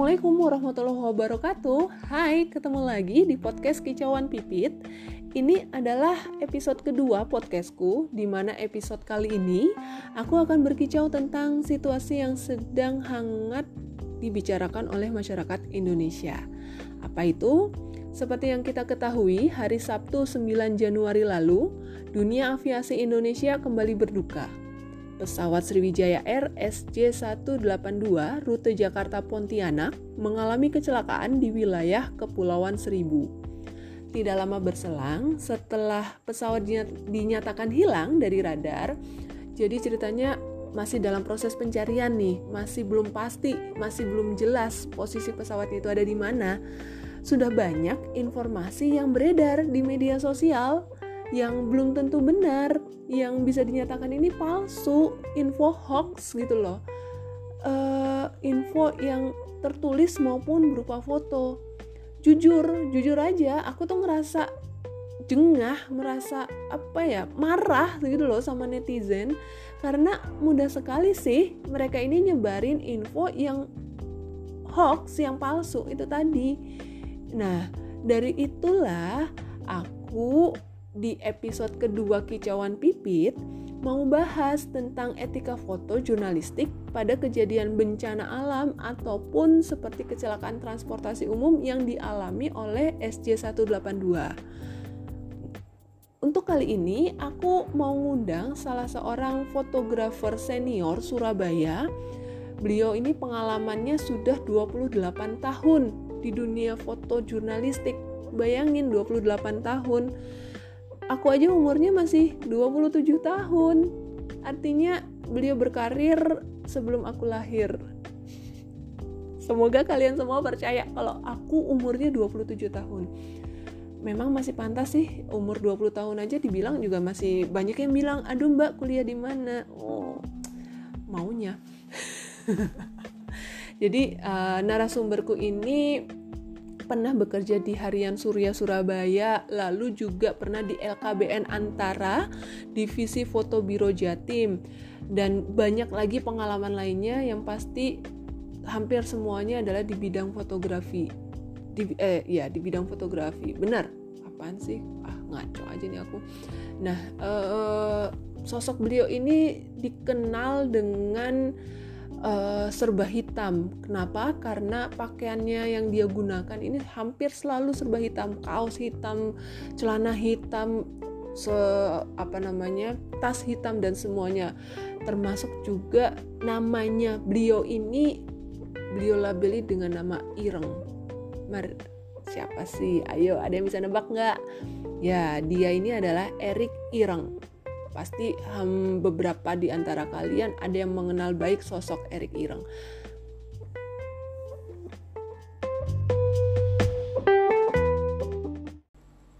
Assalamualaikum warahmatullahi wabarakatuh. Hai, ketemu lagi di podcast Kicauan Pipit. Ini adalah episode kedua podcastku di mana episode kali ini Aku akan berkicau tentang situasi yang sedang hangat dibicarakan oleh masyarakat Indonesia. Apa itu? Seperti yang kita ketahui, hari Sabtu 9 Januari lalu, dunia aviasi Indonesia kembali berduka Pesawat Sriwijaya Air SJ182 rute Jakarta Pontianak mengalami kecelakaan di wilayah Kepulauan Seribu. Tidak lama berselang, setelah pesawat dinyatakan hilang dari radar, jadi ceritanya masih dalam proses pencarian nih, masih belum pasti, masih belum jelas posisi pesawat itu ada di mana. Sudah banyak informasi yang beredar di media sosial yang belum tentu benar, yang bisa dinyatakan ini palsu, info hoax gitu loh. Uh, info yang tertulis maupun berupa foto. Jujur, jujur aja, aku tuh ngerasa jengah, merasa apa ya, marah gitu loh sama netizen karena mudah sekali sih mereka ini nyebarin info yang hoax, yang palsu itu tadi. Nah, dari itulah aku di episode kedua Kicauan Pipit mau bahas tentang etika foto jurnalistik pada kejadian bencana alam ataupun seperti kecelakaan transportasi umum yang dialami oleh SJ182. Untuk kali ini aku mau ngundang salah seorang fotografer senior Surabaya. Beliau ini pengalamannya sudah 28 tahun di dunia foto jurnalistik. Bayangin 28 tahun aku aja umurnya masih 27 tahun. Artinya beliau berkarir sebelum aku lahir. Semoga kalian semua percaya kalau aku umurnya 27 tahun. Memang masih pantas sih umur 20 tahun aja dibilang juga masih banyak yang bilang, "Aduh, Mbak, kuliah di mana?" Oh, maunya. Jadi uh, narasumberku ini pernah bekerja di Harian Surya Surabaya, lalu juga pernah di LKBN Antara, Divisi Foto Biro Jatim, dan banyak lagi pengalaman lainnya yang pasti hampir semuanya adalah di bidang fotografi. Di, eh ya di bidang fotografi, benar? Apaan sih? Ah ngaco aja nih aku. Nah, eh, sosok beliau ini dikenal dengan uh, serba hitam. Kenapa? Karena pakaiannya yang dia gunakan ini hampir selalu serba hitam, kaos hitam, celana hitam, se apa namanya tas hitam dan semuanya. Termasuk juga namanya beliau ini beliau labeli dengan nama Ireng. Mar siapa sih? Ayo ada yang bisa nebak nggak? Ya dia ini adalah Erik Ireng Pasti um, beberapa di antara kalian ada yang mengenal baik sosok Erik Ireng.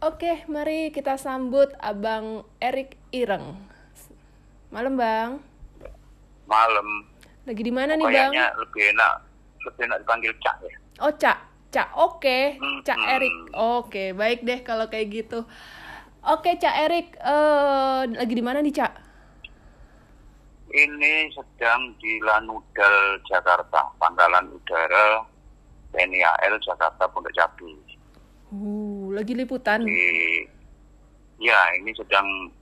Oke, mari kita sambut Abang Erik Ireng. Malam, Bang. Malam. Lagi di mana nih, Bang? Kayaknya lebih enak, lebih enak dipanggil Cak ya. Oh, Cak. Cak, oke. Okay. Cak Erik. Oke, okay, baik deh kalau kayak gitu. Oke, Cak Erik, uh, lagi di mana nih, Cak? Ini sedang di Lanudal, Jakarta, Pangkalan Udara TNI AL Jakarta Pondok Cabe. Uh, lagi liputan. Di, ya, ini sedang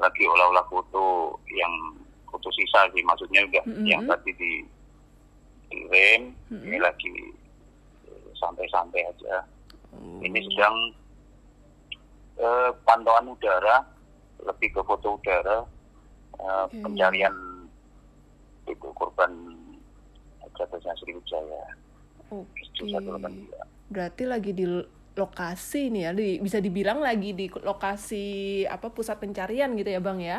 lagi olah-olah foto yang foto sisa sih, maksudnya juga mm -hmm. yang tadi di kirim, mm -hmm. ini lagi santai-santai aja. Mm. Ini sedang eh, pantauan udara lebih ke foto udara eh, okay. pencarian itu korban jatuhnya Sriwijaya. Oke. Okay. Berarti lagi di lokasi nih ya, di, bisa dibilang lagi di lokasi apa pusat pencarian gitu ya bang ya?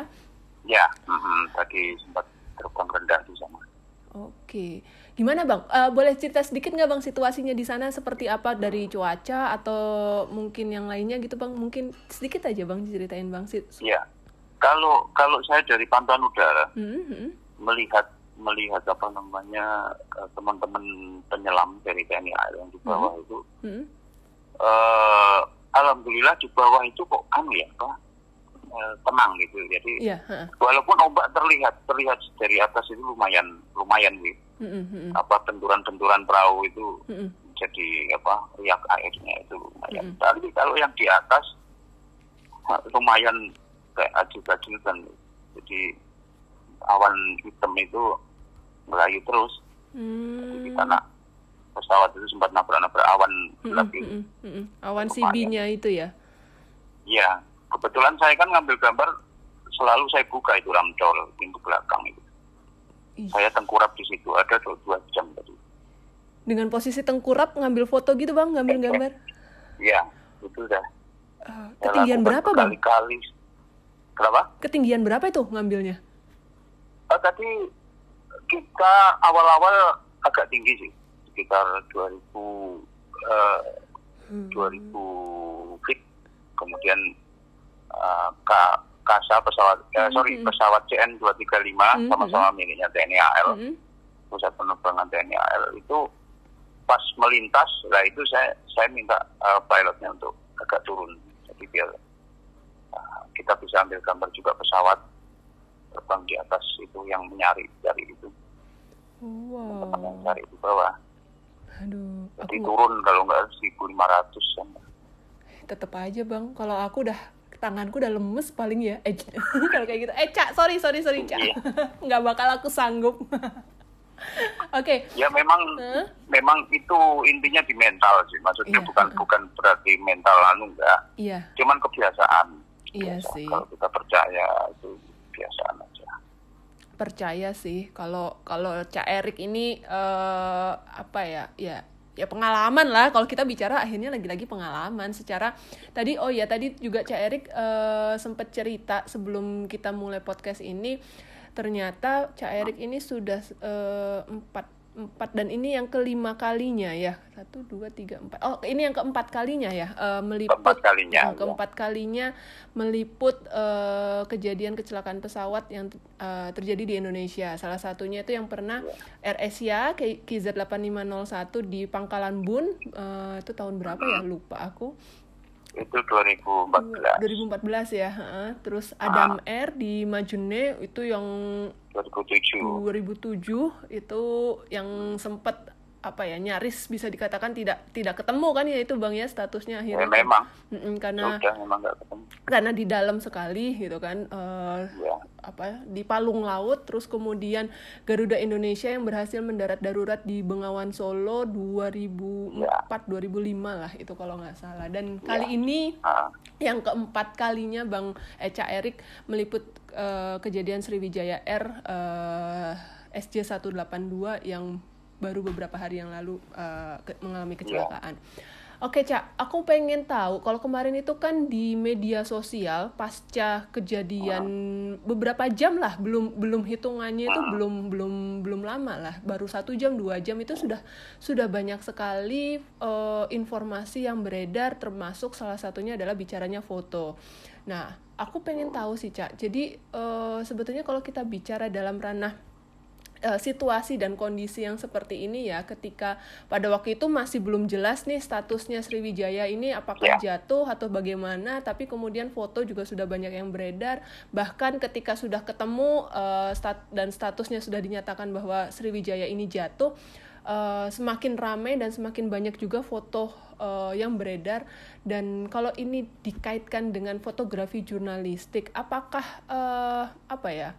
Ya, mm -hmm, tadi sempat terbang rendah di sana. Oke, gimana bang? Uh, boleh cerita sedikit nggak bang situasinya di sana seperti apa dari cuaca atau mungkin yang lainnya gitu bang? Mungkin sedikit aja bang ceritain bang sih. Iya, kalau kalau saya dari pantauan udara mm-hmm. melihat melihat apa namanya eh, teman-teman penyelam dari TNI AL yang di bawah mm-hmm. itu, mm-hmm. Uh, alhamdulillah di bawah itu kok kan ya pak tenang gitu jadi yeah, uh. walaupun ombak terlihat terlihat dari atas itu lumayan lumayan gitu Mm-mm. apa benturan-benturan perahu itu Mm-mm. jadi apa riak airnya itu lumayan. Tapi kalau yang di atas lumayan kayak ajul-ajul kan. Jadi awan hitam itu melayu terus. Hmm. Kita nak pesawat itu sempat nabrak-nabrak awan mm-mm, mm-mm. Awan. CB-nya itu ya. Ya, kebetulan saya kan ngambil gambar selalu saya buka itu ramcol pintu belakang itu. Ih. Saya tengkurap di situ ada dua, dua jam tadi. Dengan posisi tengkurap ngambil foto gitu bang, ngambil gambar. Ya, itu udah. Eh, ketinggian lakukan berapa bang? Berkali-kali. Kenapa? Ketinggian berapa itu ngambilnya? Eh, tadi kita awal-awal agak tinggi sih, sekitar 2000 eh, Hmm. 2000 feet. Kemudian ka, kasa pesawat, eh, sorry Hmm. pesawat CN 235 Hmm, sama-sama miliknya TNI AL, Mm-mm. pusat penerbangan TNI AL itu pas melintas, lah itu saya saya minta eh, pilotnya untuk agak turun, jadi biar eh, kita bisa ambil gambar juga pesawat terbang di atas itu yang menyari dari itu teman yang Wow. cari di bawah. Aduh, aku Jadi nggak- turun kalau nggak 1.500 kan. tetep aja bang. Kalau aku udah tanganku udah lemes paling ya. Eh, kalau kayak gitu. Eh cak, sorry sorry sorry cak. Iya. Nggak bakal aku sanggup. Oke. Ya memang Hah? memang itu intinya di mental sih. Maksudnya Iya, bukan bukan berarti mental anu enggak. Iya. Cuman kebiasaan. Iya Kebiasaan. sih. Kalau kita percaya itu kebiasaan aja. percaya sih kalau kalau Cak Erik ini eh, apa ya ya ya pengalaman lah. Kalau kita bicara akhirnya lagi-lagi pengalaman secara tadi oh ya tadi juga Cak Erik eh, sempat cerita sebelum kita mulai podcast ini ternyata Cak Erik ini sudah eh, empat empat dan ini yang kelima kalinya ya satu dua tiga empat oh ini yang keempat kalinya ya eh, meliput Keempat kalinya, ya. keempat kalinya meliput eh, kejadian kecelakaan pesawat yang eh, terjadi di Indonesia. Salah satunya itu yang pernah Air Asia K- KZ8501 di Pangkalan Bun eh, itu tahun berapa ya lupa aku. Itu 2014. 2014 ya. heeh. Terus Ah. Adam Air di Majene itu yang 2007. 2007 itu yang sempat apa ya nyaris bisa dikatakan tidak tidak ketemu kan ya itu bang ya statusnya Ya, akhirnya. memang. Mm-mm, karena sudah memang nggak ketemu. karena di dalam sekali gitu kan eh, Ya. apa di palung laut terus kemudian Garuda Indonesia yang berhasil mendarat darurat di Bengawan Solo 2004 2005 lah itu kalau nggak salah. Dan kali ini Ah, yang keempat kalinya Bang Eca Erik meliput eh, kejadian Sriwijaya Air eh, SJ182 yang baru beberapa hari yang lalu eh, ke- mengalami kecelakaan. Oke, Cak, aku pengen tahu kalau kemarin itu kan di media sosial pasca kejadian beberapa jam lah, belum belum hitungannya itu belum belum belum lama lah, baru satu jam dua jam itu sudah sudah banyak sekali eh, informasi yang beredar, termasuk salah satunya adalah bicaranya foto. Nah, aku pengen tahu sih, Cak. Jadi eh, sebetulnya kalau kita bicara dalam ranah eh, situasi dan kondisi yang seperti ini ya ketika pada waktu itu masih belum jelas nih statusnya Sriwijaya ini apakah Ya. jatuh atau bagaimana tapi kemudian foto juga sudah banyak yang beredar bahkan ketika sudah ketemu eh, stat- dan statusnya sudah dinyatakan bahwa Sriwijaya ini jatuh eh, semakin ramai dan semakin banyak juga foto eh, yang beredar dan kalau ini dikaitkan dengan fotografi jurnalistik apakah eh, apa ya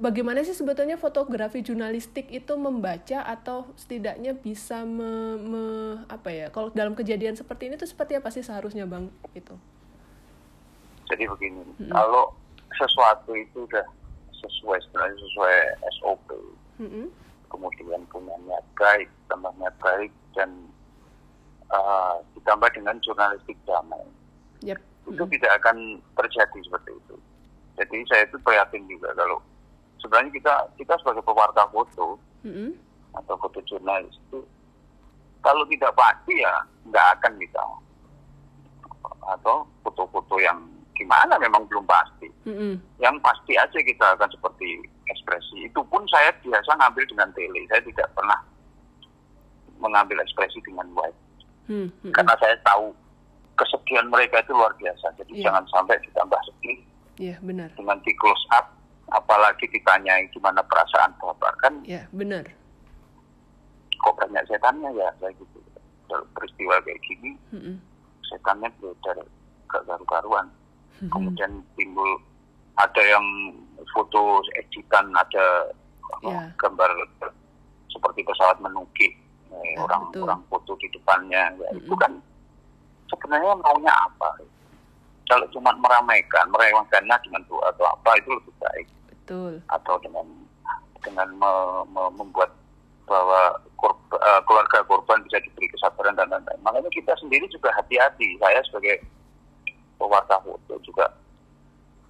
bagaimana sih sebetulnya fotografi jurnalistik itu membaca atau setidaknya bisa me, me- apa ya kalau dalam kejadian seperti ini tuh seperti apa sih seharusnya bang itu jadi begini, kalau sesuatu itu udah sesuai sebenarnya sesuai SOP, Mm-mm. kemudian punya niat baik, tambah niat baik dan uh, ditambah dengan jurnalistik damai, Yep. itu tidak akan terjadi seperti itu. Jadi saya itu prihatin juga kalau sebenarnya kita kita sebagai pewarta foto Mm-mm. atau foto jurnalis itu kalau tidak pasti ya nggak akan kita atau foto-foto yang gimana memang belum pasti Mm-mm. yang pasti aja kita akan seperti ekspresi itu pun saya biasa ngambil dengan tele saya tidak pernah mengambil ekspresi dengan wide Hmm, mm-mm. karena saya tahu kesedihan mereka itu luar biasa jadi Iya. jangan sampai ditambah sedih Iya benar dengan di close up apalagi ditanyai gimana perasaan bapak kan ya benar kok banyak setannya ya kayak gitu Kalau peristiwa kayak gini Mm-mm. setannya beredar gak karu-karuan Mm-mm. kemudian timbul ada yang foto editan ada Ya. gambar seperti pesawat menukik eh, Ya, orang betul. orang foto di depannya ya, itu Mm-mm. kan sebenarnya maunya apa kalau cuma meramaikan meremehkannya dengan doa atau apa itu lebih baik Betul. atau dengan dengan me- me- membuat bahwa korb- eh, keluarga korban bisa diberi kesabaran dan lain-lain. Makanya kita sendiri juga hati-hati. Saya sebagai pewarta foto juga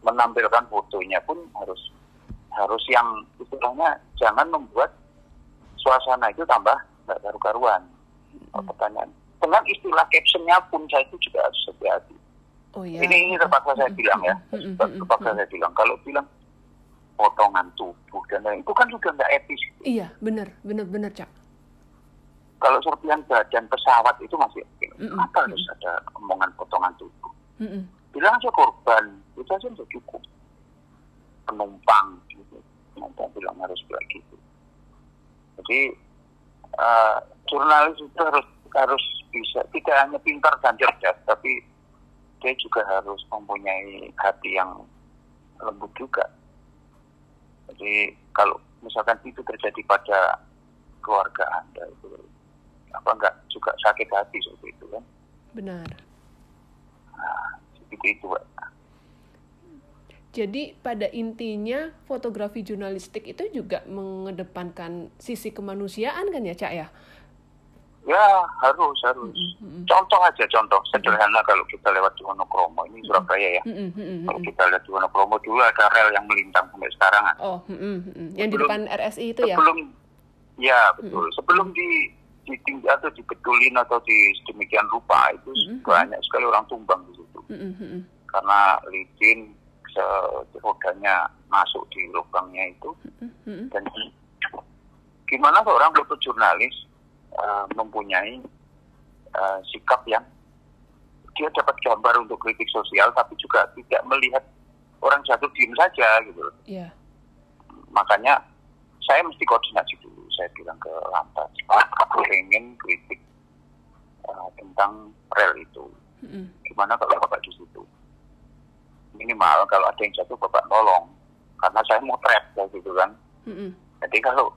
menampilkan fotonya pun harus harus yang istilahnya jangan membuat suasana itu tambah nggak karu-karuan. Oh, Pertanyaan dengan istilah captionnya pun saya itu juga harus hati-hati. Oh ya. Ini ini terpaksa saya Mm-mm. bilang ya, Mm-mm. terpaksa saya bilang. Kalau bilang potongan tubuh dan lain itu kan sudah nggak etis. Iya, benar, benar, benar, Cak. Kalau serpihan badan pesawat itu masih oke. Mm-mm. Kenapa harus ada omongan potongan tubuh? Mm-mm. Bilang aja korban, itu aja sudah cukup. Penumpang, gitu. Kenapa bilang harus bilang gitu? Jadi eh, jurnalis itu harus harus bisa tidak hanya pintar dan cerdas, tapi dia juga harus mempunyai hati yang lembut juga. Jadi kalau misalkan itu terjadi pada keluarga anda itu apa enggak juga sakit hati seperti itu kan? Benar. Nah, seperti itu, Pak. Jadi pada intinya fotografi jurnalistik itu juga mengedepankan sisi kemanusiaan kan ya, Cak ya? Ya harus harus. Mm-mm, mm-mm. Contoh aja contoh sederhana kalau kita lewat di Wonokromo ini Surabaya ya. Mm-mm, mm-mm, Kalau kita lihat di Wonokromo dulu ada rel yang melintang sampai sekarang. Oh, mm-mm, mm-mm. yang di depan RSI itu ya? Sebelum ya betul. Sebelum di ditinggi atau dibetulin atau di sedemikian rupa itu Mm-mm. banyak sekali orang tumbang di situ Mm-mm, mm-mm, karena licin rodanya masuk di lubangnya itu mm-mm. dan gimana seorang foto jurnalis eh, mempunyai eh, sikap yang dia dapat gambar untuk kritik sosial tapi juga tidak melihat orang jatuh diem saja gitu. Iya. makanya saya mesti koordinasi dulu saya bilang ke lantas aku ingin kritik eh, tentang rel itu Mm-mm. gimana kalau bapak di situ minimal kalau ada yang jatuh bapak tolong karena saya mau trap gitu kan Mm-mm. jadi kalau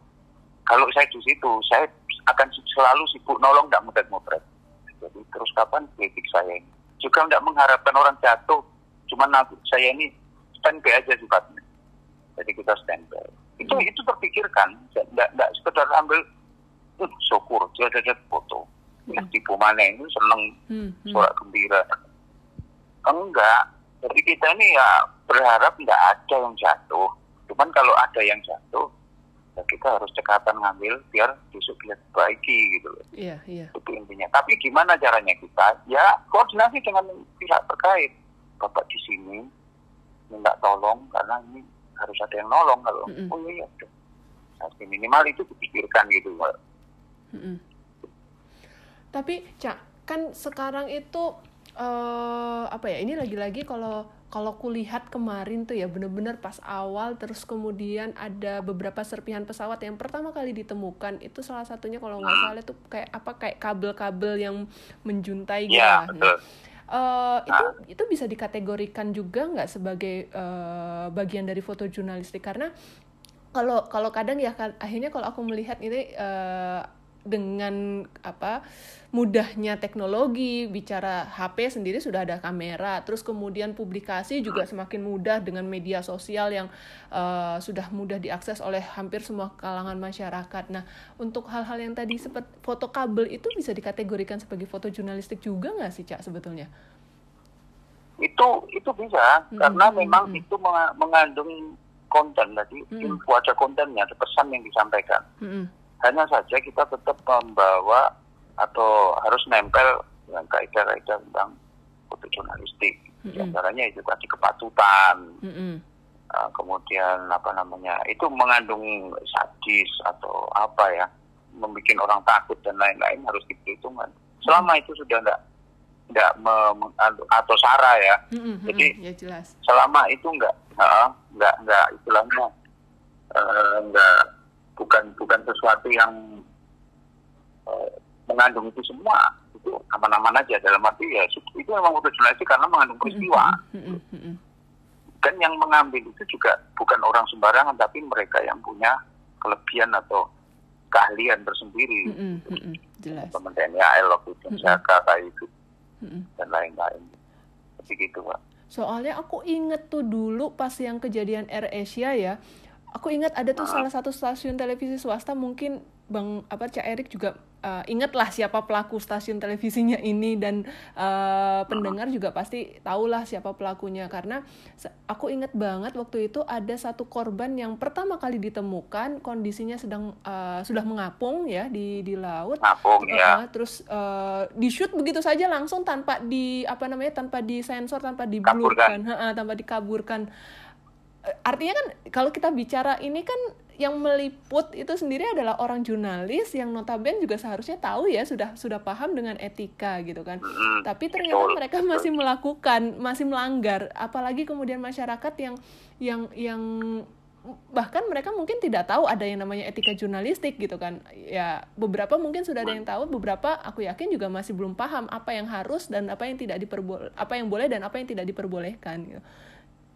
kalau saya di situ, saya akan selalu sibuk nolong, tidak mudah motret. Jadi terus kapan kritik saya ini? Juga tidak mengharapkan orang jatuh, cuman aku, saya ini standby aja sifatnya. Jadi kita standby. Itu itu terpikirkan, tidak tidak sekedar ambil uh, syukur, dia ada foto. Ya, tipu mana ini seneng Hmm, hmm. suara gembira. Enggak. Jadi kita ini ya berharap tidak ada yang jatuh. Cuman kalau ada yang jatuh, ya kita harus cekatan ngambil biar besok bisa diperbaiki gitu loh. Iya, iya. Itu intinya. Tapi gimana caranya kita? Ya koordinasi dengan pihak terkait. Bapak di sini minta tolong karena ini harus ada yang nolong kalau Mm-mm. oh iya udah. Tapi minimal itu dipikirkan gitu Mbak. Mm-mm. Tapi Cak, kan sekarang itu eh apa ya? Ini lagi-lagi kalau kalau kulihat kemarin tuh ya bener-bener pas awal terus kemudian ada beberapa serpihan pesawat yang pertama kali ditemukan itu salah satunya kalau nggak salah itu kayak apa kayak kabel-kabel yang menjuntai gitu Ya. Nah, betul. eh, itu itu bisa dikategorikan juga nggak sebagai eh, bagian dari foto jurnalistik karena kalau kalau kadang ya kan- akhirnya kalau aku melihat ini eh, dengan apa mudahnya teknologi bicara HP sendiri sudah ada kamera terus kemudian publikasi juga semakin mudah dengan media sosial yang eh, sudah mudah diakses oleh hampir semua kalangan masyarakat. Nah untuk hal-hal yang tadi seperti foto kabel itu bisa dikategorikan sebagai foto jurnalistik juga nggak sih cak sebetulnya? itu itu bisa Mm-mm, karena mm-mm, memang mm-mm. itu menga- mengandung konten tadi Mm-mm. info ada kontennya ada pesan yang disampaikan Mm-mm. Hanya saja kita tetap membawa atau harus nempel dengan kaidah-kaidah tentang foto jurnalistik Di Mm-mm. antaranya itu tadi kepatutan Mm-mm. uh, kemudian apa namanya itu mengandung sadis atau apa ya membuat orang takut dan lain-lain harus diperhitungkan selama itu sudah enggak enggak me- meng- atau sara ya mm-mm. Jadi- ya jelas. selama itu enggak uh, enggak enggak istilahnya enggak bukan bukan sesuatu yang mengandung itu semua. Itu aman-aman aja. Dalam arti ya itu memang foto jurnalistik karena mengandung peristiwa. dan yang mengambil itu juga bukan orang sembarangan tapi mereka yang punya kelebihan atau keahlian tersendiri. Mm -hmm. jelas. Teman TNI AL waktu itu kayak itu dan lain-lain. Seperti gitu pak. Soalnya aku inget tuh dulu pas yang kejadian Air Asia ya aku ingat ada tuh salah satu stasiun televisi swasta mungkin bang apa Cak Erik juga uh, ingatlah siapa pelaku stasiun televisinya ini dan uh, pendengar juga pasti tahulah siapa pelakunya. Karena aku ingat banget waktu itu ada satu korban yang pertama kali ditemukan kondisinya sedang uh, sudah mengapung ya di di laut. Ngapung, uh, ya. terus uh, di shoot begitu saja langsung tanpa di apa namanya tanpa disensor tanpa diblurkan. Tanpa dikaburkan artinya kan kalau kita bicara ini kan yang meliput itu sendiri adalah orang jurnalis yang notabene juga seharusnya tahu ya sudah sudah paham dengan etika gitu kan. Mm, Tapi ternyata mereka masih melakukan, masih melanggar. Apalagi kemudian masyarakat yang yang yang bahkan mereka mungkin tidak tahu ada yang namanya etika jurnalistik gitu kan. Ya beberapa mungkin sudah ada yang tahu, beberapa aku yakin juga masih belum paham apa yang harus dan apa yang tidak diperboleh, apa yang boleh dan apa yang tidak diperbolehkan gitu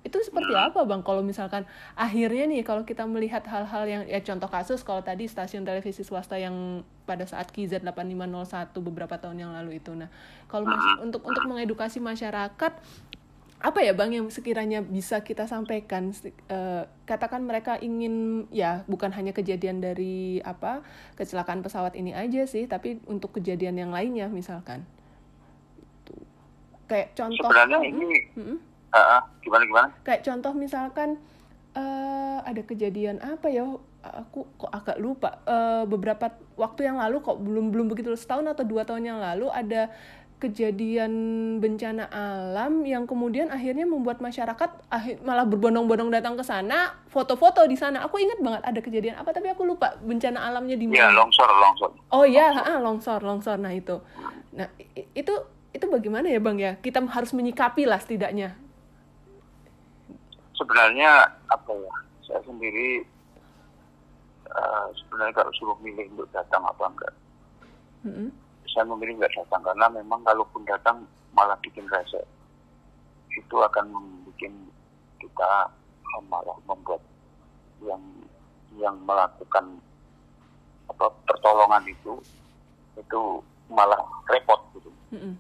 itu seperti apa bang? Kalau misalkan akhirnya nih kalau kita melihat hal-hal yang ya contoh kasus kalau tadi stasiun televisi swasta yang pada saat KZ 8501 beberapa tahun yang lalu itu. Nah kalau untuk untuk mengedukasi masyarakat apa ya bang yang sekiranya bisa kita sampaikan? Uh, katakan mereka ingin ya bukan hanya kejadian dari apa kecelakaan pesawat ini aja sih tapi untuk kejadian yang lainnya misalkan. Kayak contoh sebenarnya ini hmm? Uh, gimana gimana? Kayak contoh misalkan uh, ada kejadian apa ya? Aku kok agak lupa. Uh, beberapa waktu yang lalu kok belum belum begitu setahun atau dua tahun yang lalu ada kejadian bencana alam yang kemudian akhirnya membuat masyarakat malah berbondong-bondong datang ke sana foto-foto di sana. Aku ingat banget ada kejadian apa tapi aku lupa bencana alamnya di iya, mana. ya longsor longsor. Oh iya longsor. longsor longsor. Nah itu. Nah itu itu bagaimana ya bang ya? Kita harus menyikapi lah setidaknya sebenarnya apa ya saya sendiri uh, sebenarnya kalau suruh milih untuk datang apa enggak mm-hmm. saya memilih nggak datang karena memang kalaupun datang malah bikin rasa itu akan membuat kita malah membuat yang yang melakukan apa pertolongan itu itu malah repot gitu. Mm-hmm.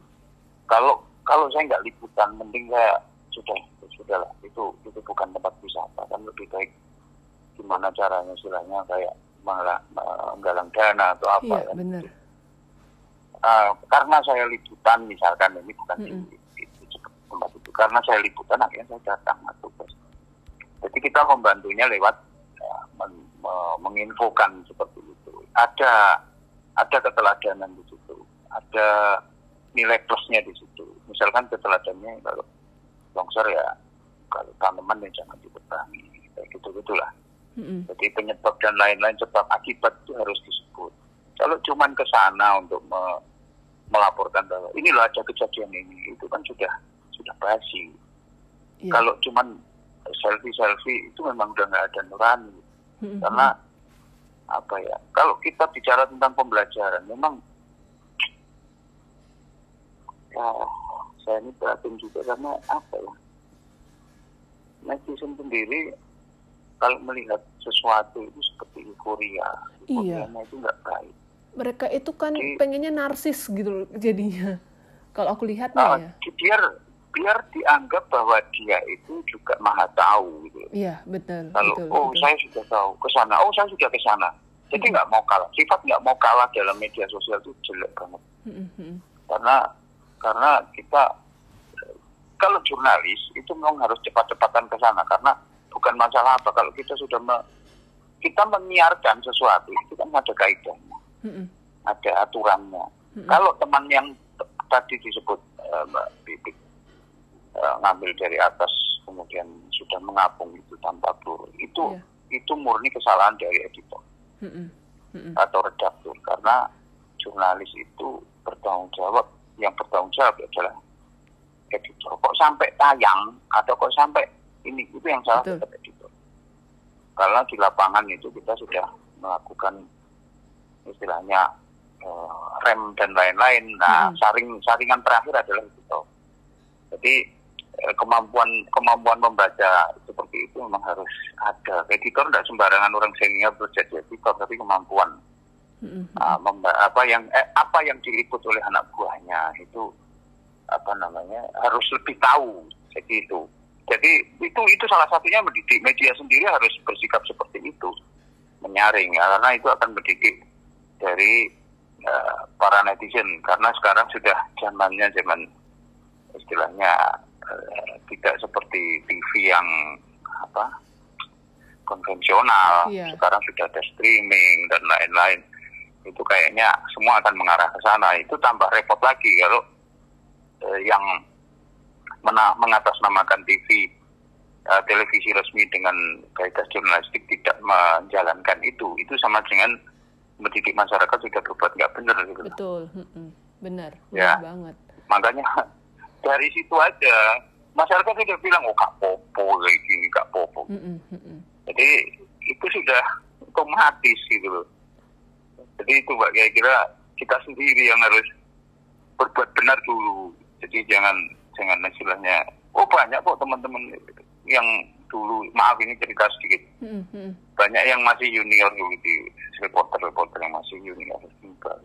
Kalau kalau saya nggak liputan, mending saya sudah sudahlah itu itu bukan tempat wisata kan lebih baik gimana caranya istilahnya kayak malah menggalang dana atau apa iya, ya benar. Uh, karena saya liputan misalkan ini bukan mm -hmm. di, di, di, tempat itu karena saya liputan akhirnya saya datang atau jadi kita membantunya lewat ya, men, me, menginfokan seperti itu. Ada ada keteladanan di situ. Ada nilai plusnya di situ. Misalkan keteladannya kalau longsor ya kalau tanaman yang jangan ditebangi kayak gitu gitulah mm-hmm. jadi penyebab dan lain-lain sebab akibat itu harus disebut kalau cuman ke sana untuk me melaporkan bahwa ini loh ada kejadian ini itu kan sudah sudah basi yeah. kalau cuman selfie selfie itu memang udah nggak ada nurani mm-hmm. karena apa ya kalau kita bicara tentang pembelajaran memang ya saya ini perhatian juga karena apa ya netizen sendiri kalau melihat sesuatu itu seperti euforia, iya. itu nggak baik. Mereka itu kan Jadi, pengennya narsis gitu jadinya. Kalau aku lihat nah, ya. Biar biar dianggap bahwa dia itu juga maha tahu gitu. Iya betul. Kalau betul, oh betul. saya sudah tahu ke sana, oh saya sudah ke sana. Jadi nggak -hmm. mau kalah. Sifat nggak mau kalah dalam media sosial itu jelek banget. -hmm. Karena karena kita kalau jurnalis itu memang harus cepat-cepatan ke sana karena bukan masalah apa kalau kita sudah me, kita menyiarkan sesuatu itu kan ada kaidahnya, mm-hmm. ada aturannya. Mm-hmm. Kalau teman yang tadi disebut uh, Mbak Bibi uh, ngambil dari atas kemudian sudah mengapung itu tanpa peluru itu yeah. itu murni kesalahan dari editor mm-hmm. Mm-hmm. atau redaktur karena jurnalis itu bertanggung jawab yang bertanggung jawab adalah editor kok sampai tayang atau kok sampai ini itu yang salah tetap editor karena di lapangan itu kita sudah melakukan istilahnya uh, rem dan lain-lain. Nah, hmm. saring saringan terakhir adalah itu. Jadi uh, kemampuan kemampuan membaca seperti itu memang harus ada. Editor tidak sembarangan orang senior berjadi editor, tapi kemampuan hmm. uh, apa yang eh, apa yang diliput oleh anak buahnya itu apa namanya harus lebih tahu. Jadi itu. Jadi itu itu salah satunya mendidik media sendiri harus bersikap seperti itu menyaring karena itu akan mendidik dari uh, para netizen karena sekarang sudah zamannya zaman istilahnya uh, tidak seperti TV yang apa konvensional yeah. sekarang sudah ada streaming dan lain-lain itu kayaknya semua akan mengarah ke sana itu tambah repot lagi kalau uh, yang mena mengatasnamakan TV uh, televisi resmi dengan kaidah jurnalistik tidak menjalankan itu itu sama dengan mendidik masyarakat sudah berbuat nggak benar gitu. Betul, benar, ya. banget. Makanya dari situ aja masyarakat sudah bilang oh kak popo kayak gini kak popo. Mm -mm, Jadi itu sudah otomatis gitu loh. Jadi itu mbak kira-kira kita sendiri yang harus berbuat benar dulu. Jadi jangan jangan istilahnya oh banyak kok teman-teman yang dulu maaf ini cerita sedikit. Mm-hmm. banyak yang masih junior dulu di reporter-reporter yang masih junior.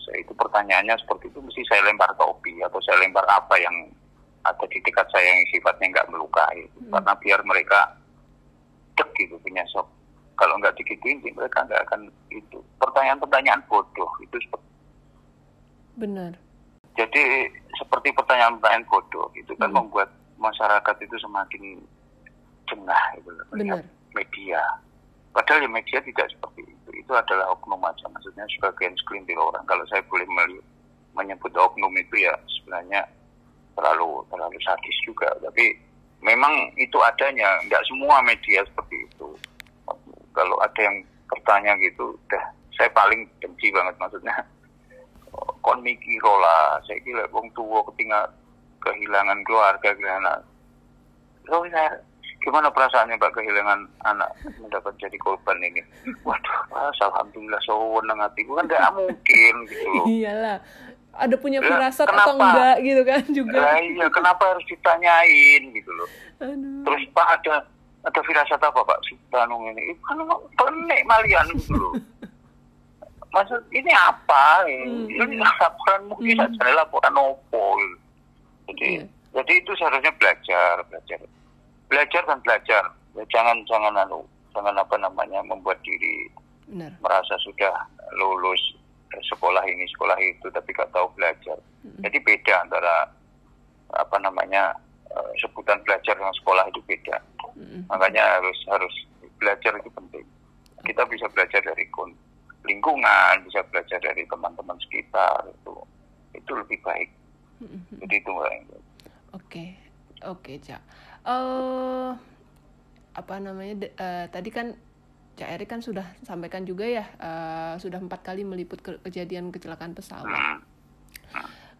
Saya itu pertanyaannya seperti itu mesti saya lempar topi atau saya lempar apa yang ada di dekat saya yang sifatnya nggak melukai. Mm-hmm. karena biar mereka cek gitu punya sok kalau nggak digituin mereka nggak akan itu. Pertanyaan-pertanyaan bodoh itu seperti benar. Jadi seperti pertanyaan-pertanyaan bodoh itu kan mm-hmm. membuat masyarakat itu semakin jengah itu melihat media. Padahal ya media tidak seperti itu. Itu adalah oknum aja. Maksudnya sebagian segelintir orang. Kalau saya boleh menyebut oknum itu ya sebenarnya terlalu terlalu sadis juga. Tapi memang itu adanya. Nggak semua media seperti itu. Kalau ada yang bertanya gitu, udah saya paling benci banget maksudnya. Kon mikiro lah, saya kira wong tua ketinggal kehilangan keluarga, kehilangan. Oh, saya gimana perasaannya Pak kehilangan anak mendapat jadi korban ini? Waduh, pas, alhamdulillah sewenang hatiku kan tidak mungkin gitu loh. Iyalah, ada punya firasat ya, atau enggak gitu kan juga. Ya, iya, kenapa harus ditanyain gitu loh. Aduh. Terus Pak ada ada firasat apa Pak si Tanung ini? Kan penik malian gitu loh. Maksud ini apa? Hmm. Ini laporan mungkin hmm. saja laporan opo. Jadi, yeah. jadi itu seharusnya belajar, belajar belajar dan belajar ya, jangan jangan anu jangan apa namanya membuat diri Benar. merasa sudah lulus sekolah ini sekolah itu tapi gak tahu belajar mm-hmm. jadi beda antara apa namanya uh, sebutan belajar dengan sekolah itu beda mm-hmm. makanya harus harus belajar itu penting kita bisa belajar dari lingkungan bisa belajar dari teman-teman sekitar itu itu lebih baik mm-hmm. jadi itu oke okay. oke okay, cak uh, apa namanya uh, tadi kan Cak Erik kan sudah sampaikan juga ya uh, sudah empat kali meliput ke kejadian kecelakaan pesawat.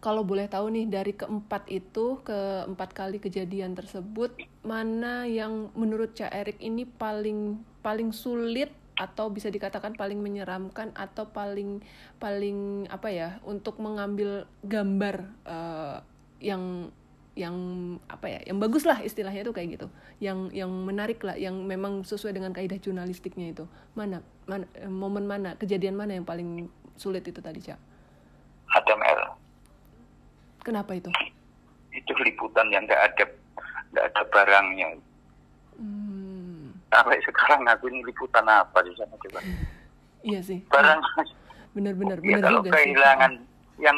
Kalau boleh tahu nih dari keempat itu keempat kali kejadian tersebut mana yang menurut Cak Erik ini paling paling sulit atau bisa dikatakan paling menyeramkan atau paling paling apa ya untuk mengambil gambar uh, yang yang apa ya yang bagus lah istilahnya itu kayak gitu. Yang yang menarik lah yang memang sesuai dengan kaidah jurnalistiknya itu. Mana mana momen mana kejadian mana yang paling sulit itu tadi cak? Mel kenapa itu? Itu liputan yang nggak ada nggak ada barangnya. Sampai sekarang aku ini liputan apa di sana coba iya sih barang benar-benar ya, kalau juga kehilangan sih. yang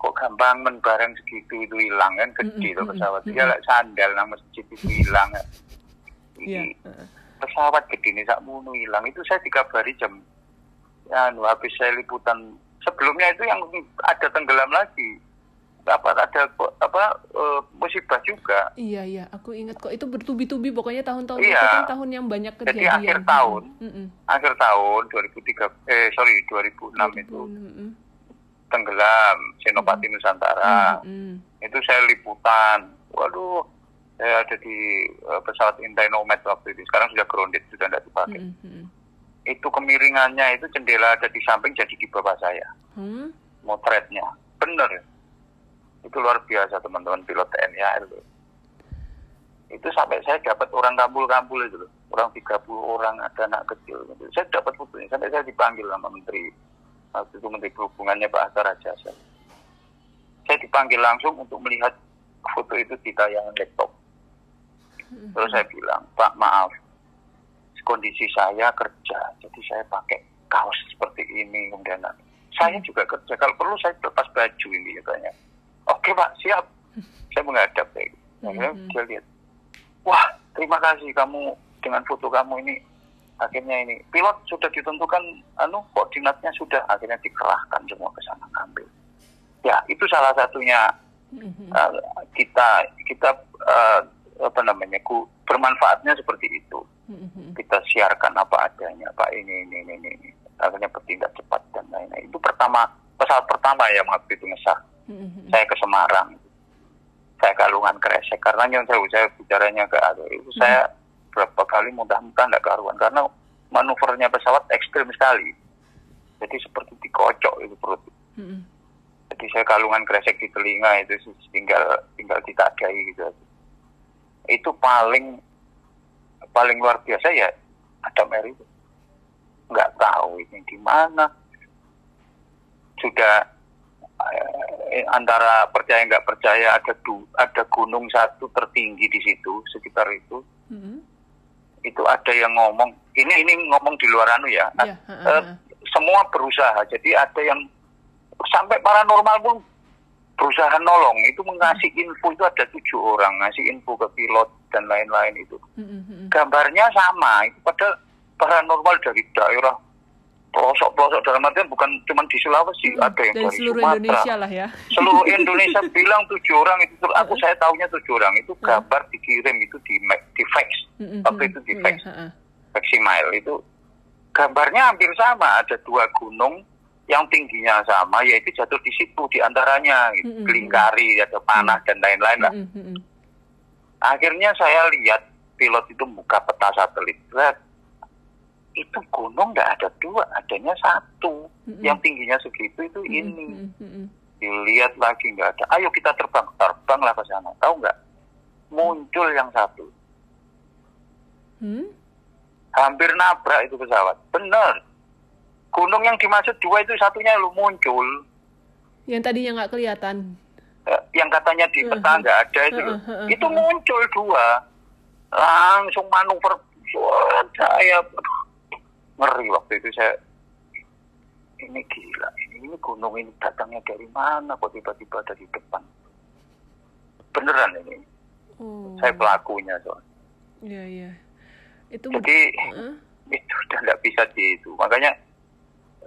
kok gampang men barang segitu itu hilang kan gede mm -hmm. pesawat mm -hmm. sandal nang masjid itu hilang yeah. pesawat gede ini sak munu hilang itu saya dikabari jam ya habis saya liputan sebelumnya itu yang ada tenggelam lagi apa ada apa uh, musibah juga? Iya iya aku ingat kok. Itu bertubi-tubi pokoknya tahun-tahun iya. itu kan tahun yang banyak kejadian. jadi akhir tahun. Mm -hmm. akhir tahun 2003 eh sorry 2006 2006, itu. Mm -hmm tenggelam Senopati mm. Nusantara. Mm. itu saya liputan. Waduh saya ada di uh, pesawat Intenomed waktu itu. Sekarang sudah grounded sudah tidak dipakai. Mm. itu kemiringannya itu jendela ada di samping jadi di bawah saya. Mm. motretnya. Bener itu luar biasa teman-teman pilot TNI AL itu. Itu sampai saya dapat orang kampul-kampul itu loh. Orang 30 orang ada anak kecil gitu. saya dapat fotonya sampai saya dipanggil sama menteri. Waktu itu menteri perhubungannya Pak Hatta Rajasa saya. Dipanggil langsung untuk melihat foto itu di tayangan laptop. Terus saya bilang Pak maaf. Kondisi saya kerja jadi saya pakai kaos seperti ini kemudian saya juga kerja. Kalau perlu saya lepas baju ini katanya oke Pak siap. Saya menghadap kayak gitu. Akhirnya dia lihat. Wah terima kasih kamu dengan foto kamu ini. Akhirnya ini pilot sudah ditentukan anu koordinatnya sudah akhirnya dikerahkan semua ke sana ambil. Ya itu salah satunya uh, kita kita uh, apa namanya ku bermanfaatnya seperti itu. Kita siarkan apa adanya pak ini ini ini ini. Akhirnya bertindak cepat dan lain-lain. Itu pertama pesawat pertama yang waktu itu ngesah saya ke Semarang. Saya kalungan kresek. Karena yang saya saya bicaranya ke ada itu saya berapa kali mudah-mudahan tidak karuan. Karena manuvernya pesawat ekstrim sekali. Jadi seperti dikocok itu perut. Jadi saya kalungan kresek di telinga itu tinggal tinggal ditadai gitu. Itu paling paling luar biasa ya ada Mary nggak tahu ini di mana. Sudah antara percaya nggak percaya ada du, ada gunung satu tertinggi di situ sekitar itu mm-hmm. itu ada yang ngomong ini ini ngomong di luar anu ya yeah, uh, uh, uh. semua berusaha jadi ada yang sampai paranormal pun berusaha nolong itu mengasih info itu ada tujuh orang ngasih info ke pilot dan lain-lain itu mm-hmm. gambarnya sama itu pada paranormal dari daerah pelosok-pelosok dalam artian bukan cuma di Sulawesi, hmm, ada yang dari, dari seluruh Sumatera. Indonesia lah ya. Seluruh Indonesia bilang tujuh orang itu, aku saya tahunya tujuh orang itu gambar dikirim itu di di fax, hmm, waktu itu di fax, yeah, fax email itu gambarnya hampir sama, ada dua gunung yang tingginya sama, yaitu jatuh di situ di antaranya, gitu, hmm, kelingkari, ada panah dan lain-lain lah. Hmm, Akhirnya saya lihat pilot itu buka peta satelit, itu gunung nggak ada dua, adanya satu. Mm-hmm. Yang tingginya segitu itu mm-hmm. ini. Mm-hmm. Dilihat lagi nggak ada. Ayo kita terbang, terbanglah ke sana. Tahu nggak? Muncul yang satu. Hmm? Hampir nabrak itu pesawat. Benar. Gunung yang dimaksud dua itu satunya lu muncul. Yang tadinya nggak kelihatan. Eh, yang katanya di peta nggak uh-huh. ada itu, uh, uh, uh, itu muncul dua. Langsung manuver saya ngeri waktu itu saya ini gila ini, ini gunung ini datangnya dari mana kok tiba-tiba dari depan? Beneran ini. Oh. saya pelakunya soal iya iya. Itu jadi uh? itu udah nggak bisa di itu. Makanya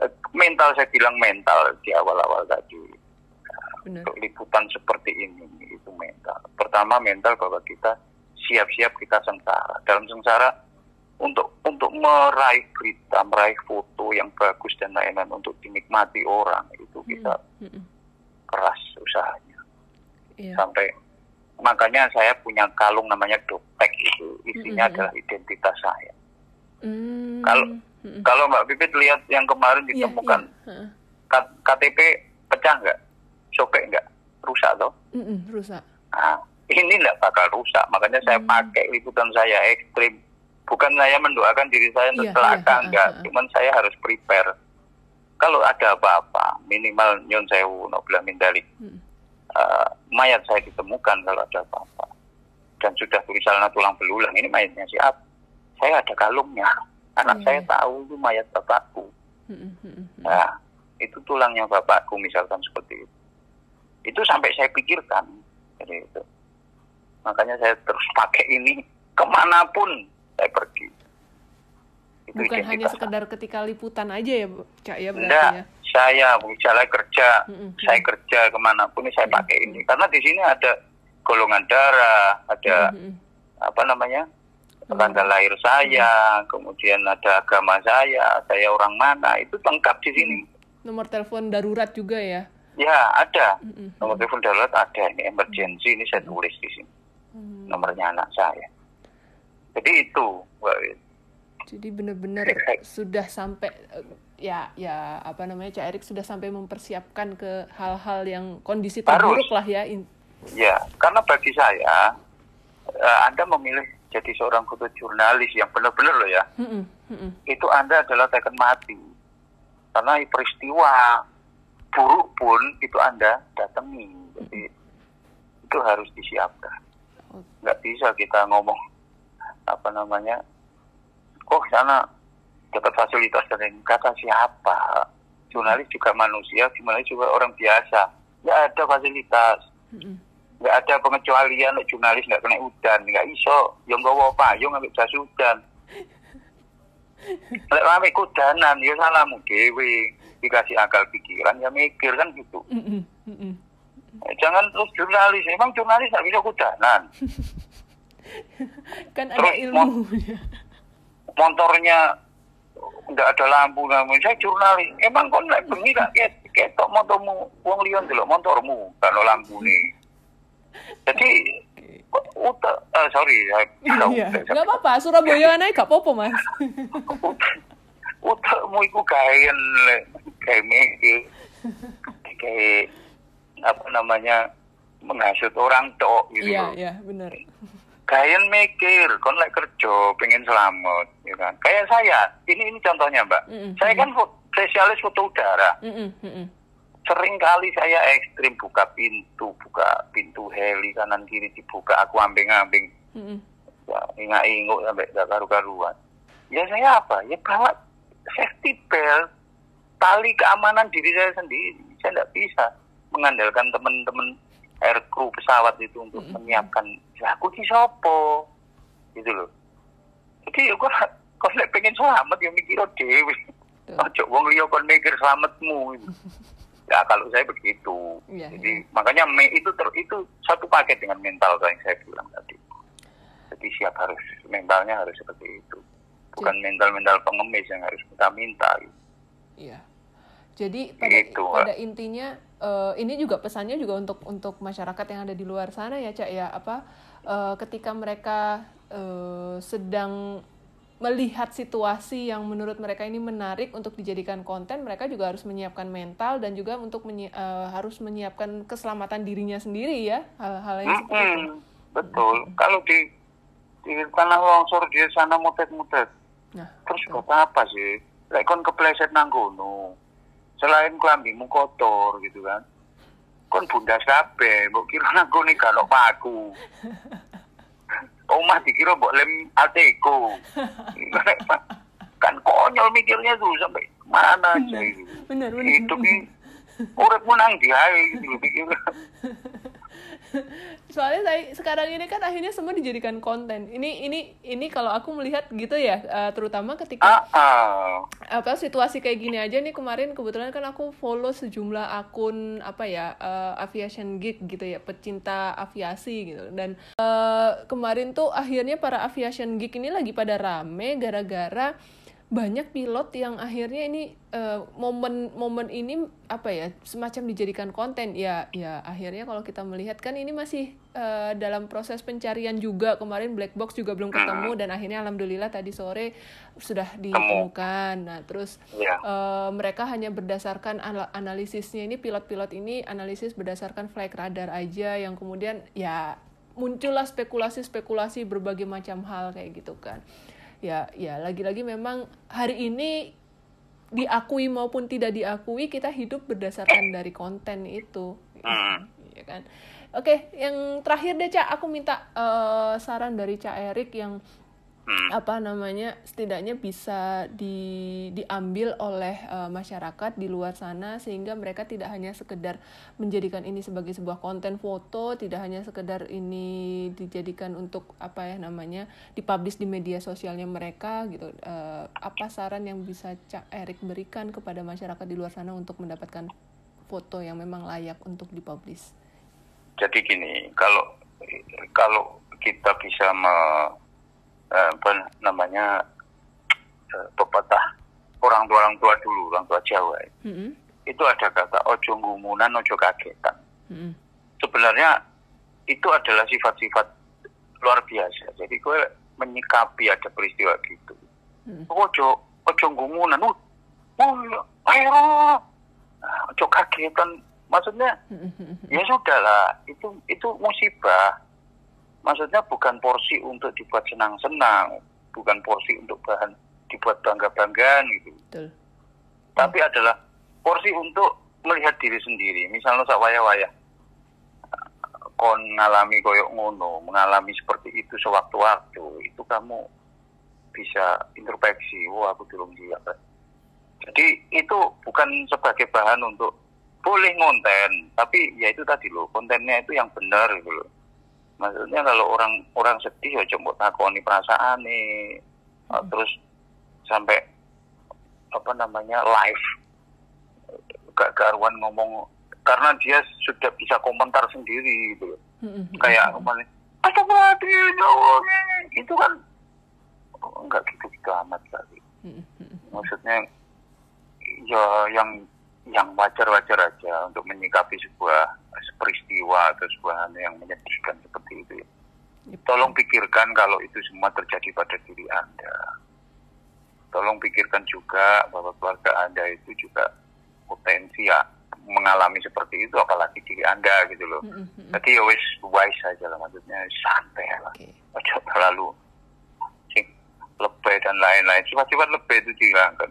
eh, mental saya bilang mental di awal-awal tadi. Bener. untuk liputan seperti ini itu mental. Pertama mental bahwa kita siap-siap kita sengsara. Dalam sengsara untuk untuk meraih berita, meraih foto yang bagus dan lain-lain untuk dinikmati orang itu hmm, kita hmm. keras usahanya. Yeah. Sampai makanya saya punya kalung namanya dopek itu isinya hmm. adalah identitas saya. Hmm. Kalau hmm. kalau Mbak Pipit lihat yang kemarin iya, ditemukan yeah, yeah. KTP pecah nggak, sobek nggak, rusak toh? Mm rusak. Nah, ini nggak bakal rusak, makanya saya hmm. pakai liputan saya ekstrim bukan saya mendoakan diri saya untuk iya, celaka iya, enggak. uh, uh. cuman saya harus prepare. Kalau ada apa-apa minimal nyon sewu no mindalik hmm. uh, mayat saya ditemukan kalau ada apa-apa. Dan sudah tulisan tulang belulang ini mayatnya siap saya ada kalungnya. Anak hmm. saya tahu itu mayat bapakku. Hmm, hmm, hmm. nah itu tulangnya bapakku misalkan seperti itu. Itu sampai saya pikirkan. Jadi itu. Makanya saya terus pakai ini ke mana pun saya pergi. Itu Bukan hanya sekedar ketika liputan aja ya, Cak ya berarti Enggak, ya? saya misalnya kerja, mm-hmm. saya kerja ke mana pun saya pakai ini. Karena di sini ada golongan darah, ada mm-hmm. apa namanya tanggal lahir saya, mm-hmm. kemudian ada agama saya, saya orang mana, itu lengkap di sini. Nomor telepon darurat juga ya? Ya ada, mm-hmm. nomor telepon darurat ada ini emergency ini saya tulis di sini, mm-hmm. nomornya anak saya. Jadi itu, Jadi benar-benar sudah sampai eh, ya ya apa namanya Cak Erik sudah sampai mempersiapkan ke hal-hal yang kondisi terburuk lah ya. Ya, karena bagi saya uh, Anda memilih jadi seorang jurnalis yang benar-benar loh ya. Mm -mm, mm -mm. Itu Anda adalah teken mati. Karena peristiwa buruk pun itu Anda datangi. Jadi itu harus disiapkan. Nggak bisa kita ngomong apa namanya, kok sana dapat fasilitas dari kata siapa? Jurnalis juga manusia, jurnalis juga orang biasa. Nggak ada fasilitas. Nggak ada pengecualian jurnalis nggak kena udan, nggak iso. Yang bawa payung ngambil jas hujan. Lek rame kudanan, ya salahmu dewi dikasih akal pikiran ya mikir kan gitu. -mm, Jangan terus jurnalis, emang jurnalis nggak bisa kudanan. kan ada terus ilmunya. Motornya nggak ada lampu namun saya jurnalis emang kon lek bengi gak ketok motormu? Uang lion dulu motormu kalau lampu nih. Jadi uta uh, sorry saya iya. nggak apa-apa Surabaya naik gak apa-apa mas. Utakmu iku kain kayak mikir kayak apa namanya menghasut orang tok gitu iya iya benar kain mikir kon lek kerja pengen selamat ya kan kayak saya ini ini contohnya mbak mm -hmm. saya kan spesialis foto udara mm -hmm. sering kali saya ekstrim buka pintu buka pintu heli kanan kiri dibuka aku ambing-ambing mm -hmm. ya ingat inguk sampai gak karu-karuan ya saya apa ya bawa safety belt, tali keamanan diri saya sendiri. Saya tidak bisa mengandalkan teman-teman air crew pesawat itu untuk mm -hmm. menyiapkan. Ya aku di sopo, gitu loh. Jadi aku kalau pengen selamat ya mikir dewi. Ojo wong liya kon mikir selamatmu. ya kalau saya begitu. Ya, Jadi ya. makanya me, itu ter, itu satu paket dengan mental yang saya bilang tadi. Jadi siap harus mentalnya harus seperti itu bukan mental-mental pengemis yang harus kita minta. Iya. Jadi pada gitu, pada intinya uh, ini juga pesannya juga untuk untuk masyarakat yang ada di luar sana ya cak ya apa uh, ketika mereka uh, sedang melihat situasi yang menurut mereka ini menarik untuk dijadikan konten, mereka juga harus menyiapkan mental dan juga untuk menyi uh, harus menyiapkan keselamatan dirinya sendiri ya hal-hal yang seperti itu. Betul. Hmm. Kalau di di tanah longsor di sana mutet-mutet, Nah, terus buat apa sih? Lek kon kepleset nang. Selain kelambimu kotor gitu kan. Kon bunda kabeh, mbok kira nang kono gak paku. Omah dikira mbok lem Alteco. kan konyol mikirnya tuh sampai mana aja itu. Benar, benar. Hidup ini uripmu nang di gitu pikir. Soalnya saya sekarang ini kan akhirnya semua dijadikan konten ini ini ini kalau aku melihat gitu ya uh, terutama ketika uh, uh. apa situasi kayak gini aja nih kemarin kebetulan kan aku follow sejumlah akun apa ya uh, aviation geek gitu ya pecinta aviasi gitu dan uh, kemarin tuh akhirnya para aviation geek ini lagi pada rame gara-gara banyak pilot yang akhirnya ini momen-momen uh, ini apa ya semacam dijadikan konten. Ya ya akhirnya kalau kita melihat kan ini masih uh, dalam proses pencarian juga. Kemarin black box juga belum ketemu hmm. dan akhirnya alhamdulillah tadi sore sudah ditemukan. Nah terus yeah. Uh, mereka hanya berdasarkan analisisnya ini pilot-pilot ini analisis berdasarkan flight radar aja yang kemudian ya muncullah spekulasi-spekulasi berbagai macam hal kayak gitu kan ya ya lagi-lagi memang hari ini diakui maupun tidak diakui kita hidup berdasarkan dari konten itu. Ya kan? Oke yang terakhir deh cak aku minta uh, saran dari cak Erik yang hmm. apa namanya setidaknya bisa di diambil oleh uh, masyarakat di luar sana sehingga mereka tidak hanya sekedar menjadikan ini sebagai sebuah konten foto tidak hanya sekedar ini dijadikan untuk apa ya namanya dipublish di media sosialnya mereka gitu uh, apa saran yang bisa Cak Erik berikan kepada masyarakat di luar sana untuk mendapatkan foto yang memang layak untuk dipublish jadi gini kalau kalau kita bisa me Eh, apa namanya uh, pepatah orang tua orang tua dulu orang tua Jawa. Mm-hmm. itu ada kata ojo ngumunan ojo kagetan. Mm-hmm. sebenarnya itu adalah sifat-sifat luar biasa. Jadi gue menyikapi ada peristiwa gitu. Hmm. ojo ojo gumunan uh oh ayo. Nah, ojo kagetan. Maksudnya ya sudah lah itu itu musibah maksudnya bukan porsi untuk dibuat senang-senang bukan porsi untuk bahan dibuat bangga-banggaan gitu Betul. tapi hmm. adalah porsi untuk melihat diri sendiri misalnya sak waya-waya kon ngalami koyok ngono mengalami seperti itu sewaktu-waktu itu kamu bisa introspeksi wah aku belum siap jadi itu bukan sebagai bahan untuk boleh ngonten tapi ya itu tadi loh kontennya itu yang benar gitu loh maksudnya kalau orang orang sedih ya coba takoni perasaan nih hmm. terus sampai apa namanya live gak karuan ngomong karena dia sudah bisa komentar sendiri gitu loh hmm. kayak kemarin Astagfirullahaladzim, ya itu kan oh, enggak gitu-gitu amat kali. Maksudnya ya yang yang wajar-wajar aja untuk menyikapi sebuah peristiwa atau sebuah hal yang menyedihkan seperti itu. Tolong pikirkan kalau itu semua terjadi pada diri Anda. Tolong pikirkan juga bahwa keluarga Anda itu juga potensi ya mengalami seperti itu apalagi diri Anda gitu loh. Mm-hmm. Jadi ya wis wise saja lah maksudnya santai lah. Okay. Ojo terlalu lebay dan lain-lain. Sifat-sifat lebay itu dihilangkan.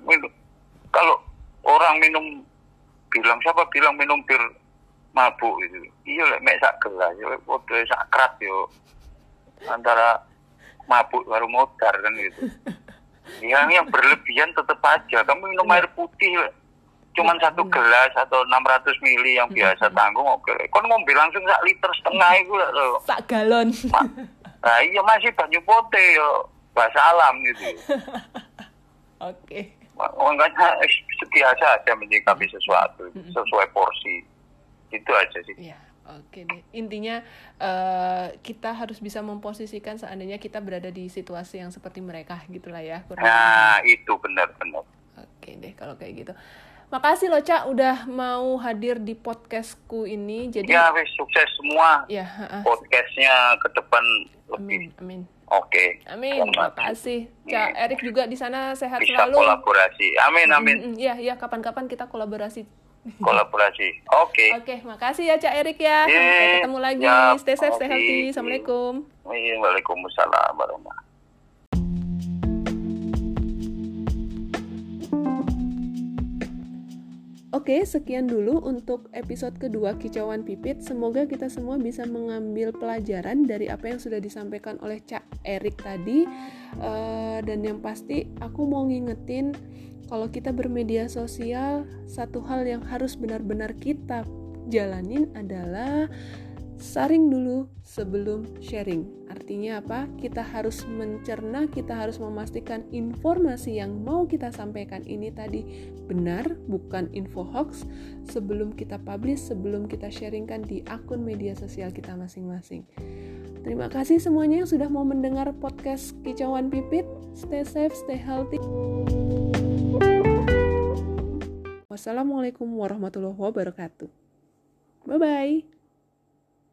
Kalau orang minum bilang siapa bilang minum bir mabuk itu iya lek mek sak gelas yo podo sak krat yo. Antara mabuk baru modar kan gitu. Yang yang berlebihan tetap aja. Kamu minum air putih cuman satu gelas atau 600 mili yang biasa tanggung oke okay. kon ngombe langsung sak liter setengah itu loh sak galon. Nah iya masih banyak pote yo. Bahasa alam gitu. Oke. okay makanya setiasa aja menyikapi sesuatu sesuai porsi itu aja sih ya, Oke deh, intinya uh, kita harus bisa memposisikan seandainya kita berada di situasi yang seperti mereka gitulah ya. Kurang nah itu benar-benar. Oke deh kalau kayak gitu. Makasih loh Cak udah mau hadir di podcastku ini. Jadi ya sukses semua. Ya. Uh, Podcastnya ke depan lebih. Amin. amin. Oke. Okay. Amin. Terima kasih. Cak hmm. Erik juga di sana sehat Bisa selalu. kolaborasi. Amin amin. Iya iya kapan-kapan kita kolaborasi. Kolaborasi. Oke. Okay. Oke, okay, makasih ya Cak Erik ya. Sampai ketemu lagi. Ya, Stay safe, okay. stay healthy. Assalamualaikum. Waalaikumsalam warahmatullahi Oke, sekian dulu untuk episode kedua Kicauan Pipit. Semoga kita semua bisa mengambil pelajaran dari apa yang sudah disampaikan oleh Cak Erik tadi. Uh, dan yang pasti, aku mau ngingetin kalau kita bermedia sosial, satu hal yang harus benar-benar kita jalanin adalah saring dulu sebelum sharing. Artinya apa? Kita harus mencerna, kita harus memastikan informasi yang mau kita sampaikan ini tadi benar, bukan info hoax sebelum kita publish, sebelum kita sharingkan di akun media sosial kita masing-masing. Terima kasih semuanya yang sudah mau mendengar podcast Kicauan Pipit. Stay safe, stay healthy. Wassalamualaikum warahmatullahi wabarakatuh. Bye-bye.